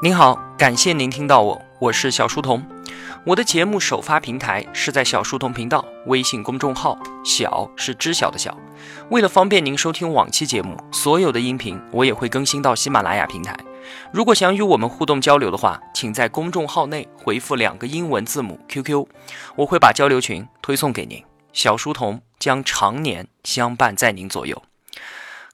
您好，感谢您听到我，我是小书童。我的节目首发平台是在小书童频道微信公众号，小是知晓的小。为了方便您收听往期节目，所有的音频我也会更新到喜马拉雅平台。如果想与我们互动交流的话，请在公众号内回复两个英文字母 QQ，我会把交流群推送给您。小书童将常年相伴在您左右。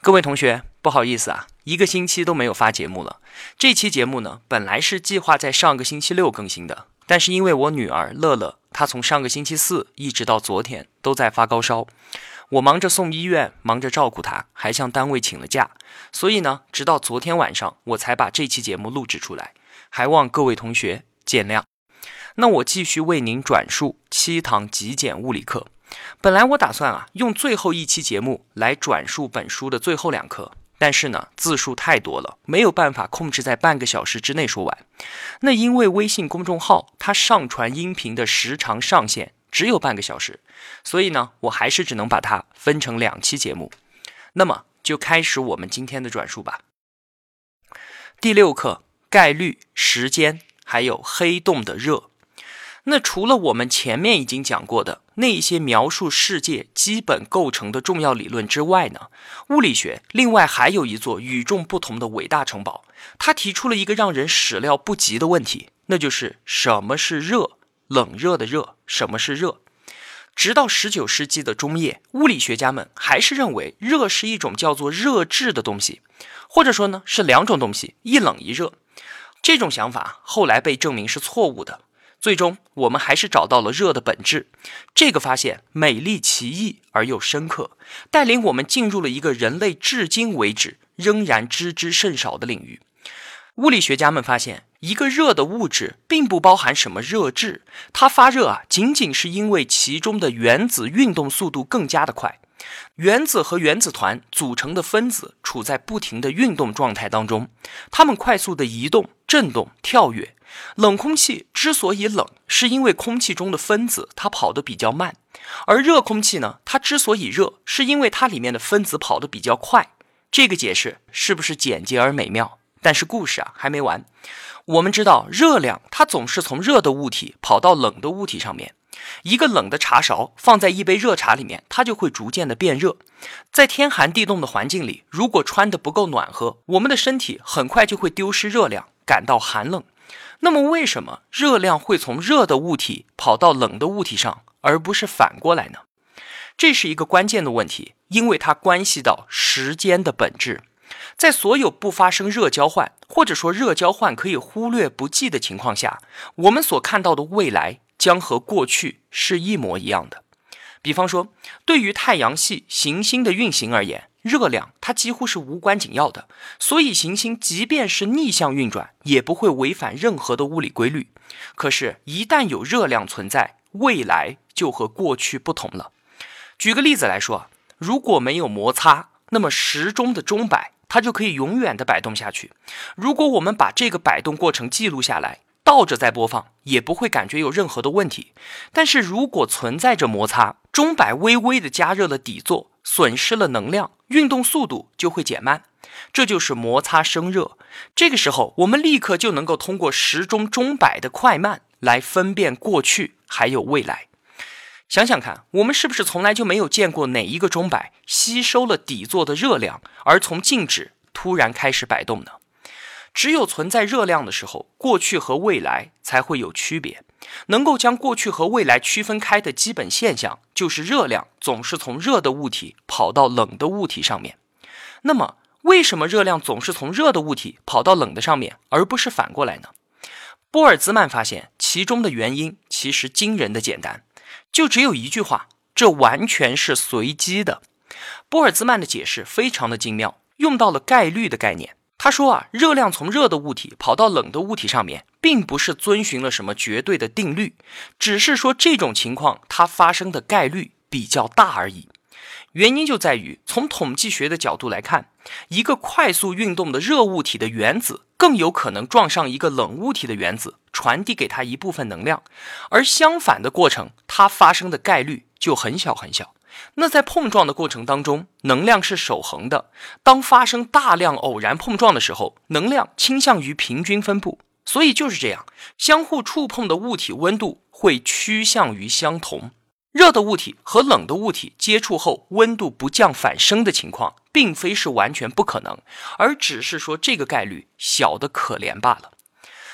各位同学，不好意思啊，一个星期都没有发节目了。这期节目呢，本来是计划在上个星期六更新的，但是因为我女儿乐乐，她从上个星期四一直到昨天都在发高烧，我忙着送医院，忙着照顾她，还向单位请了假，所以呢，直到昨天晚上我才把这期节目录制出来，还望各位同学见谅。那我继续为您转述七堂极简物理课。本来我打算啊，用最后一期节目来转述本书的最后两课，但是呢，字数太多了，没有办法控制在半个小时之内说完。那因为微信公众号它上传音频的时长上限只有半个小时，所以呢，我还是只能把它分成两期节目。那么就开始我们今天的转述吧。第六课：概率、时间，还有黑洞的热。那除了我们前面已经讲过的那一些描述世界基本构成的重要理论之外呢，物理学另外还有一座与众不同的伟大城堡。它提出了一个让人始料不及的问题，那就是什么是热？冷热的热，什么是热？直到十九世纪的中叶，物理学家们还是认为热是一种叫做热质的东西，或者说呢是两种东西，一冷一热。这种想法后来被证明是错误的。最终，我们还是找到了热的本质。这个发现美丽奇异而又深刻，带领我们进入了一个人类至今为止仍然知之甚少的领域。物理学家们发现，一个热的物质并不包含什么热质，它发热啊，仅仅是因为其中的原子运动速度更加的快。原子和原子团组成的分子处在不停的运动状态当中，它们快速的移动、振动、跳跃。冷空气之所以冷，是因为空气中的分子它跑得比较慢；而热空气呢，它之所以热，是因为它里面的分子跑得比较快。这个解释是不是简洁而美妙？但是故事啊还没完。我们知道，热量它总是从热的物体跑到冷的物体上面。一个冷的茶勺放在一杯热茶里面，它就会逐渐的变热。在天寒地冻的环境里，如果穿的不够暖和，我们的身体很快就会丢失热量，感到寒冷。那么，为什么热量会从热的物体跑到冷的物体上，而不是反过来呢？这是一个关键的问题，因为它关系到时间的本质。在所有不发生热交换，或者说热交换可以忽略不计的情况下，我们所看到的未来。将和过去是一模一样的。比方说，对于太阳系行星的运行而言，热量它几乎是无关紧要的。所以，行星即便是逆向运转，也不会违反任何的物理规律。可是，一旦有热量存在，未来就和过去不同了。举个例子来说，如果没有摩擦，那么时钟的钟摆它就可以永远的摆动下去。如果我们把这个摆动过程记录下来，倒着再播放也不会感觉有任何的问题，但是如果存在着摩擦，钟摆微微的加热了底座，损失了能量，运动速度就会减慢，这就是摩擦生热。这个时候，我们立刻就能够通过时钟钟摆的快慢来分辨过去还有未来。想想看，我们是不是从来就没有见过哪一个钟摆吸收了底座的热量，而从静止突然开始摆动呢？只有存在热量的时候，过去和未来才会有区别。能够将过去和未来区分开的基本现象，就是热量总是从热的物体跑到冷的物体上面。那么，为什么热量总是从热的物体跑到冷的上面，而不是反过来呢？波尔兹曼发现，其中的原因其实惊人的简单，就只有一句话：这完全是随机的。波尔兹曼的解释非常的精妙，用到了概率的概念。他说啊，热量从热的物体跑到冷的物体上面，并不是遵循了什么绝对的定律，只是说这种情况它发生的概率比较大而已。原因就在于从统计学的角度来看，一个快速运动的热物体的原子更有可能撞上一个冷物体的原子，传递给它一部分能量，而相反的过程它发生的概率就很小很小。那在碰撞的过程当中，能量是守恒的。当发生大量偶然碰撞的时候，能量倾向于平均分布。所以就是这样，相互触碰的物体温度会趋向于相同。热的物体和冷的物体接触后温度不降反升的情况，并非是完全不可能，而只是说这个概率小的可怜罢了。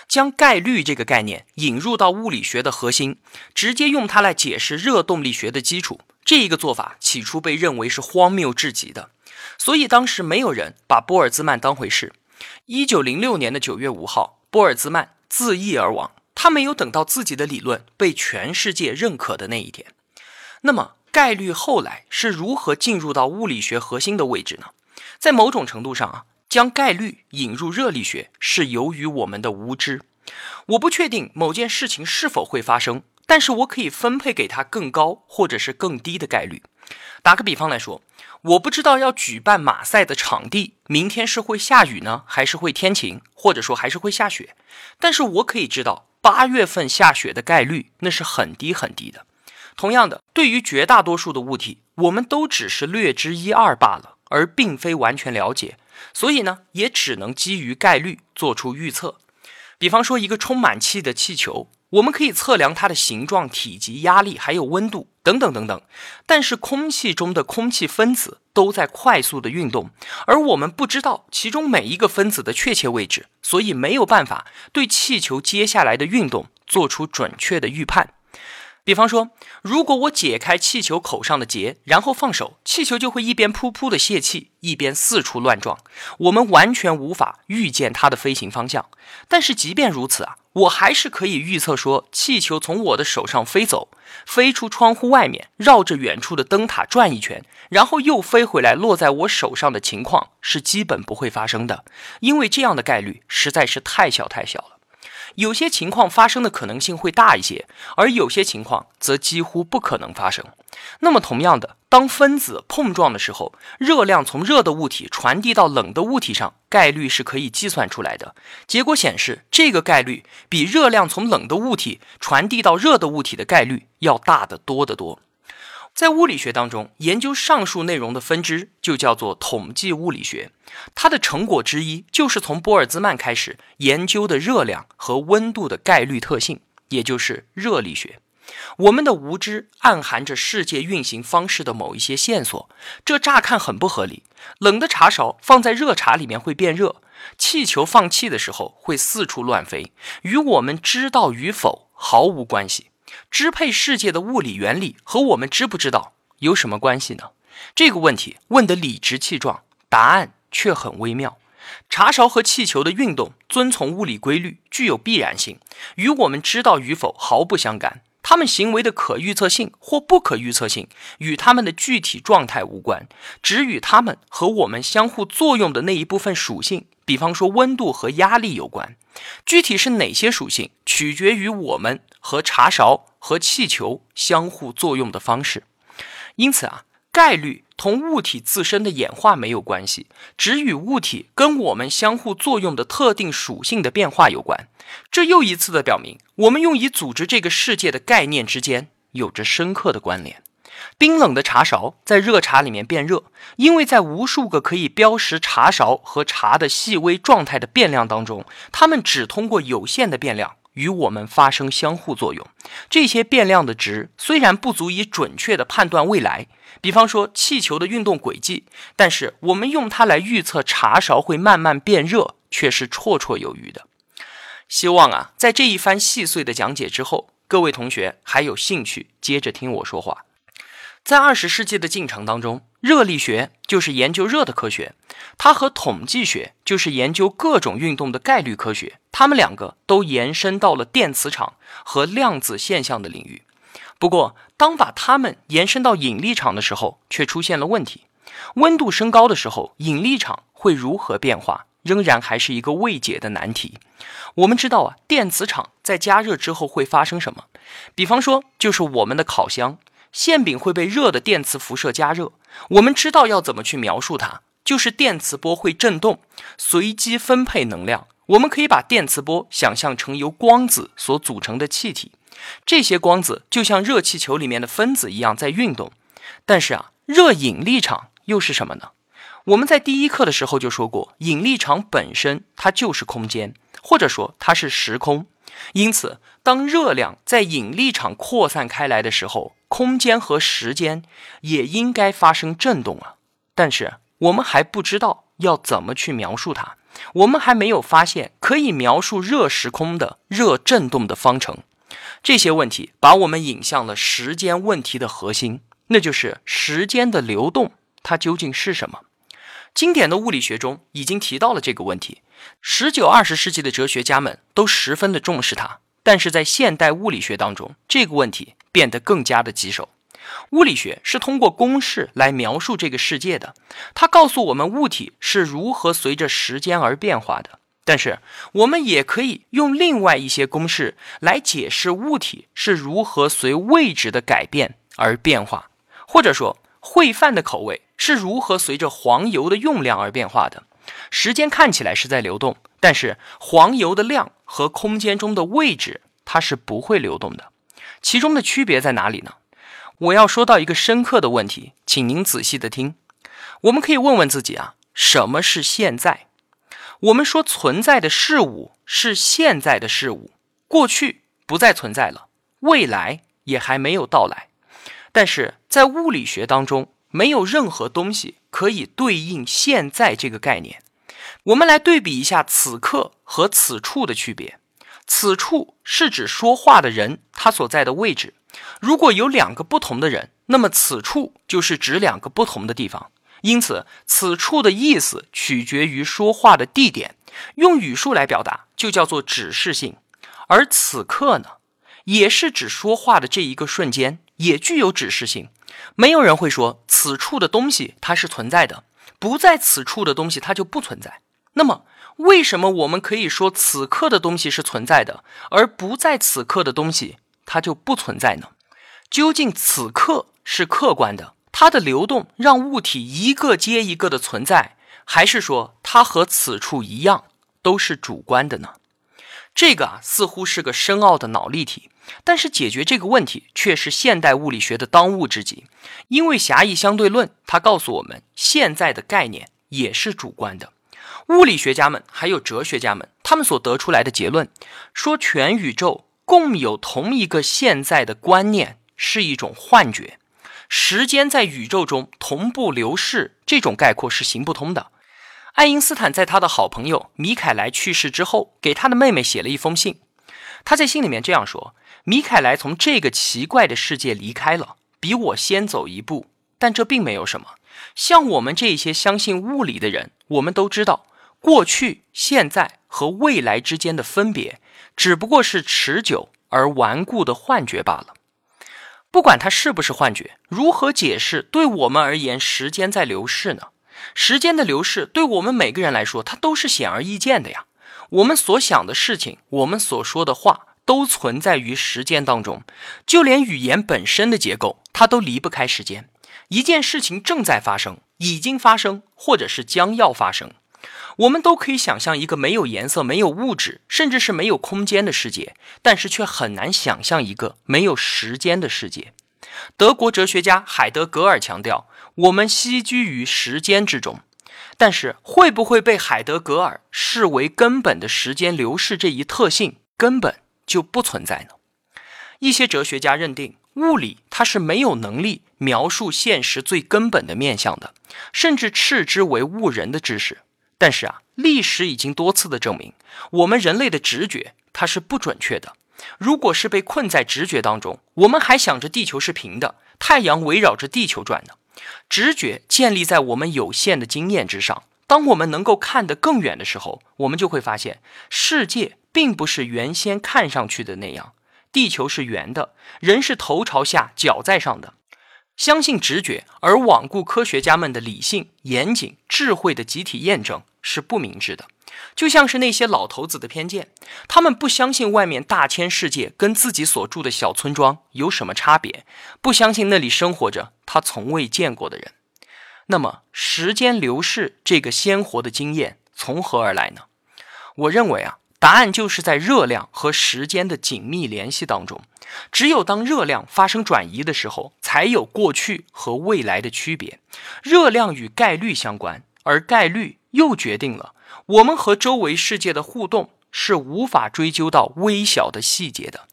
将概率这个概念引入到物理学的核心，直接用它来解释热动力学的基础，这一个做法起初被认为是荒谬至极的，所以当时没有人把波尔兹曼当回事。一九零六年的九月五号，波尔兹曼自缢而亡，他没有等到自己的理论被全世界认可的那一天。那么，概率后来是如何进入到物理学核心的位置呢？在某种程度上啊。将概率引入热力学是由于我们的无知。我不确定某件事情是否会发生，但是我可以分配给它更高或者是更低的概率。打个比方来说，我不知道要举办马赛的场地明天是会下雨呢，还是会天晴，或者说还是会下雪。但是我可以知道八月份下雪的概率那是很低很低的。同样的，对于绝大多数的物体，我们都只是略知一二罢了，而并非完全了解。所以呢，也只能基于概率做出预测。比方说，一个充满气的气球，我们可以测量它的形状、体积、压力，还有温度等等等等。但是，空气中的空气分子都在快速的运动，而我们不知道其中每一个分子的确切位置，所以没有办法对气球接下来的运动做出准确的预判。比方说，如果我解开气球口上的结，然后放手，气球就会一边噗噗的泄气，一边四处乱撞。我们完全无法预见它的飞行方向。但是即便如此啊，我还是可以预测说，气球从我的手上飞走，飞出窗户外面，绕着远处的灯塔转一圈，然后又飞回来落在我手上的情况是基本不会发生的，因为这样的概率实在是太小太小了。有些情况发生的可能性会大一些，而有些情况则几乎不可能发生。那么，同样的，当分子碰撞的时候，热量从热的物体传递到冷的物体上，概率是可以计算出来的。结果显示，这个概率比热量从冷的物体传递到热的物体的概率要大得多得多。在物理学当中，研究上述内容的分支就叫做统计物理学。它的成果之一就是从波尔兹曼开始研究的热量和温度的概率特性，也就是热力学。我们的无知暗含着世界运行方式的某一些线索，这乍看很不合理。冷的茶勺放在热茶里面会变热，气球放气的时候会四处乱飞，与我们知道与否毫无关系。支配世界的物理原理和我们知不知道有什么关系呢？这个问题问得理直气壮，答案却很微妙。茶勺和气球的运动遵从物理规律，具有必然性，与我们知道与否毫不相干。它们行为的可预测性或不可预测性与它们的具体状态无关，只与它们和我们相互作用的那一部分属性，比方说温度和压力有关。具体是哪些属性，取决于我们和茶勺和气球相互作用的方式。因此啊，概率同物体自身的演化没有关系，只与物体跟我们相互作用的特定属性的变化有关。这又一次的表明，我们用以组织这个世界的概念之间有着深刻的关联。冰冷的茶勺在热茶里面变热，因为在无数个可以标识茶勺和茶的细微状态的变量当中，它们只通过有限的变量与我们发生相互作用。这些变量的值虽然不足以准确地判断未来，比方说气球的运动轨迹，但是我们用它来预测茶勺会慢慢变热却是绰绰有余的。希望啊，在这一番细碎的讲解之后，各位同学还有兴趣接着听我说话。在二十世纪的进程当中，热力学就是研究热的科学，它和统计学就是研究各种运动的概率科学，它们两个都延伸到了电磁场和量子现象的领域。不过，当把它们延伸到引力场的时候，却出现了问题。温度升高的时候，引力场会如何变化，仍然还是一个未解的难题。我们知道啊，电磁场在加热之后会发生什么？比方说，就是我们的烤箱。馅饼会被热的电磁辐射加热，我们知道要怎么去描述它，就是电磁波会振动，随机分配能量。我们可以把电磁波想象成由光子所组成的气体，这些光子就像热气球里面的分子一样在运动。但是啊，热引力场又是什么呢？我们在第一课的时候就说过，引力场本身它就是空间，或者说它是时空。因此，当热量在引力场扩散开来的时候，空间和时间也应该发生震动啊。但是我们还不知道要怎么去描述它，我们还没有发现可以描述热时空的热振动的方程。这些问题把我们引向了时间问题的核心，那就是时间的流动，它究竟是什么？经典的物理学中已经提到了这个问题。十九、二十世纪的哲学家们都十分的重视它，但是在现代物理学当中，这个问题变得更加的棘手。物理学是通过公式来描述这个世界的，它告诉我们物体是如何随着时间而变化的。但是，我们也可以用另外一些公式来解释物体是如何随位置的改变而变化，或者说，烩饭的口味是如何随着黄油的用量而变化的。时间看起来是在流动，但是黄油的量和空间中的位置它是不会流动的。其中的区别在哪里呢？我要说到一个深刻的问题，请您仔细的听。我们可以问问自己啊，什么是现在？我们说存在的事物是现在的事物，过去不再存在了，未来也还没有到来。但是在物理学当中，没有任何东西可以对应现在这个概念。我们来对比一下此刻和此处的区别。此处是指说话的人他所在的位置。如果有两个不同的人，那么此处就是指两个不同的地方。因此，此处的意思取决于说话的地点。用语数来表达就叫做指示性。而此刻呢，也是指说话的这一个瞬间，也具有指示性。没有人会说此处的东西它是存在的，不在此处的东西它就不存在。那么，为什么我们可以说此刻的东西是存在的，而不在此刻的东西它就不存在呢？究竟此刻是客观的，它的流动让物体一个接一个的存在，还是说它和此处一样都是主观的呢？这个啊，似乎是个深奥的脑力题。但是解决这个问题却是现代物理学的当务之急，因为狭义相对论它告诉我们，现在的概念也是主观的。物理学家们还有哲学家们，他们所得出来的结论说，全宇宙共有同一个现在的观念是一种幻觉，时间在宇宙中同步流逝，这种概括是行不通的。爱因斯坦在他的好朋友米凯莱去世之后，给他的妹妹写了一封信，他在信里面这样说。米凯莱从这个奇怪的世界离开了，比我先走一步，但这并没有什么。像我们这些相信物理的人，我们都知道，过去、现在和未来之间的分别，只不过是持久而顽固的幻觉罢了。不管它是不是幻觉，如何解释对我们而言时间在流逝呢？时间的流逝对我们每个人来说，它都是显而易见的呀。我们所想的事情，我们所说的话。都存在于时间当中，就连语言本身的结构，它都离不开时间。一件事情正在发生，已经发生，或者是将要发生，我们都可以想象一个没有颜色、没有物质，甚至是没有空间的世界，但是却很难想象一个没有时间的世界。德国哲学家海德格尔强调，我们栖居于时间之中，但是会不会被海德格尔视为根本的时间流逝这一特性根本？就不存在呢。一些哲学家认定，物理它是没有能力描述现实最根本的面相的，甚至斥之为误人的知识。但是啊，历史已经多次的证明，我们人类的直觉它是不准确的。如果是被困在直觉当中，我们还想着地球是平的，太阳围绕着地球转呢。直觉建立在我们有限的经验之上。当我们能够看得更远的时候，我们就会发现世界。并不是原先看上去的那样，地球是圆的，人是头朝下脚在上的。相信直觉而罔顾科学家们的理性、严谨、智慧的集体验证是不明智的。就像是那些老头子的偏见，他们不相信外面大千世界跟自己所住的小村庄有什么差别，不相信那里生活着他从未见过的人。那么，时间流逝这个鲜活的经验从何而来呢？我认为啊。答案就是在热量和时间的紧密联系当中。只有当热量发生转移的时候，才有过去和未来的区别。热量与概率相关，而概率又决定了我们和周围世界的互动是无法追究到微小的细节的。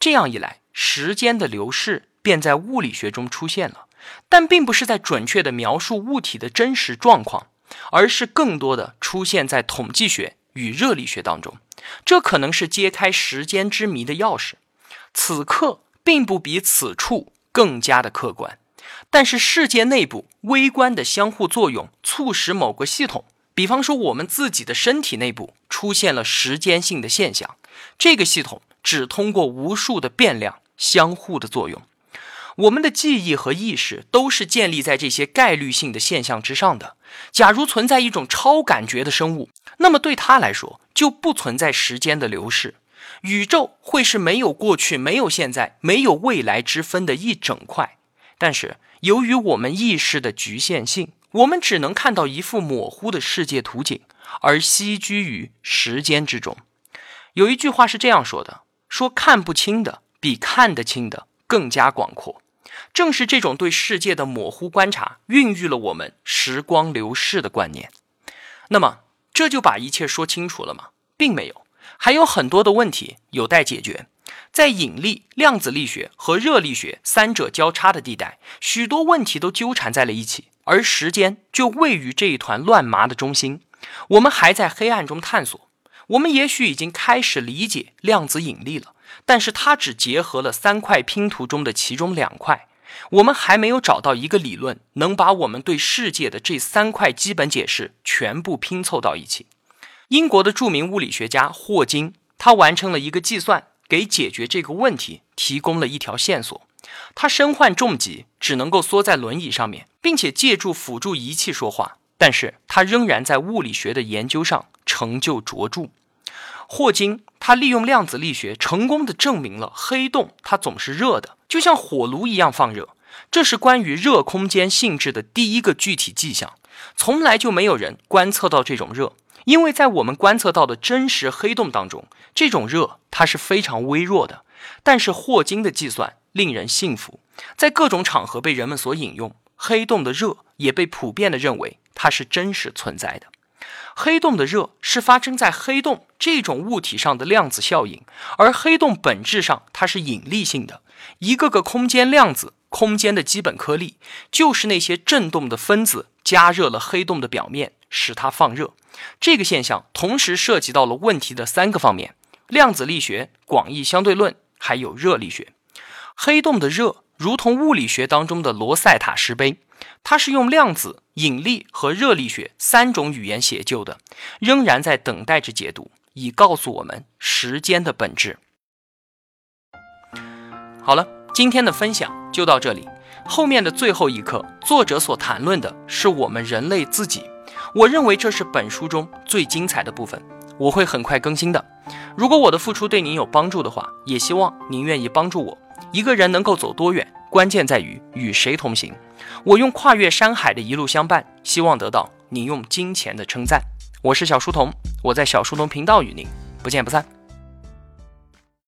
这样一来，时间的流逝便在物理学中出现了，但并不是在准确的描述物体的真实状况，而是更多的出现在统计学与热力学当中。这可能是揭开时间之谜的钥匙。此刻并不比此处更加的客观，但是世界内部微观的相互作用促使某个系统，比方说我们自己的身体内部出现了时间性的现象。这个系统只通过无数的变量相互的作用。我们的记忆和意识都是建立在这些概率性的现象之上的。假如存在一种超感觉的生物，那么对它来说就不存在时间的流逝。宇宙会是没有过去、没有现在、没有未来之分的一整块，但是由于我们意识的局限性，我们只能看到一幅模糊的世界图景，而栖居于时间之中。有一句话是这样说的：说看不清的比看得清的更加广阔。正是这种对世界的模糊观察，孕育了我们时光流逝的观念。那么，这就把一切说清楚了吗？并没有。还有很多的问题有待解决，在引力、量子力学和热力学三者交叉的地带，许多问题都纠缠在了一起，而时间就位于这一团乱麻的中心。我们还在黑暗中探索，我们也许已经开始理解量子引力了，但是它只结合了三块拼图中的其中两块，我们还没有找到一个理论能把我们对世界的这三块基本解释全部拼凑到一起。英国的著名物理学家霍金，他完成了一个计算，给解决这个问题提供了一条线索。他身患重疾，只能够缩在轮椅上面，并且借助辅助仪器说话，但是他仍然在物理学的研究上成就卓著。霍金他利用量子力学，成功的证明了黑洞它总是热的，就像火炉一样放热。这是关于热空间性质的第一个具体迹象，从来就没有人观测到这种热。因为在我们观测到的真实黑洞当中，这种热它是非常微弱的。但是霍金的计算令人信服，在各种场合被人们所引用。黑洞的热也被普遍的认为它是真实存在的。黑洞的热是发生在黑洞这种物体上的量子效应，而黑洞本质上它是引力性的。一个个空间量子，空间的基本颗粒，就是那些振动的分子加热了黑洞的表面，使它放热。这个现象同时涉及到了问题的三个方面：量子力学、广义相对论，还有热力学。黑洞的热如同物理学当中的罗塞塔石碑，它是用量子、引力和热力学三种语言写就的，仍然在等待着解读，以告诉我们时间的本质。好了，今天的分享就到这里。后面的最后一课，作者所谈论的是我们人类自己。我认为这是本书中最精彩的部分，我会很快更新的。如果我的付出对您有帮助的话，也希望您愿意帮助我。一个人能够走多远，关键在于与谁同行。我用跨越山海的一路相伴，希望得到您用金钱的称赞。我是小书童，我在小书童频道与您不见不散。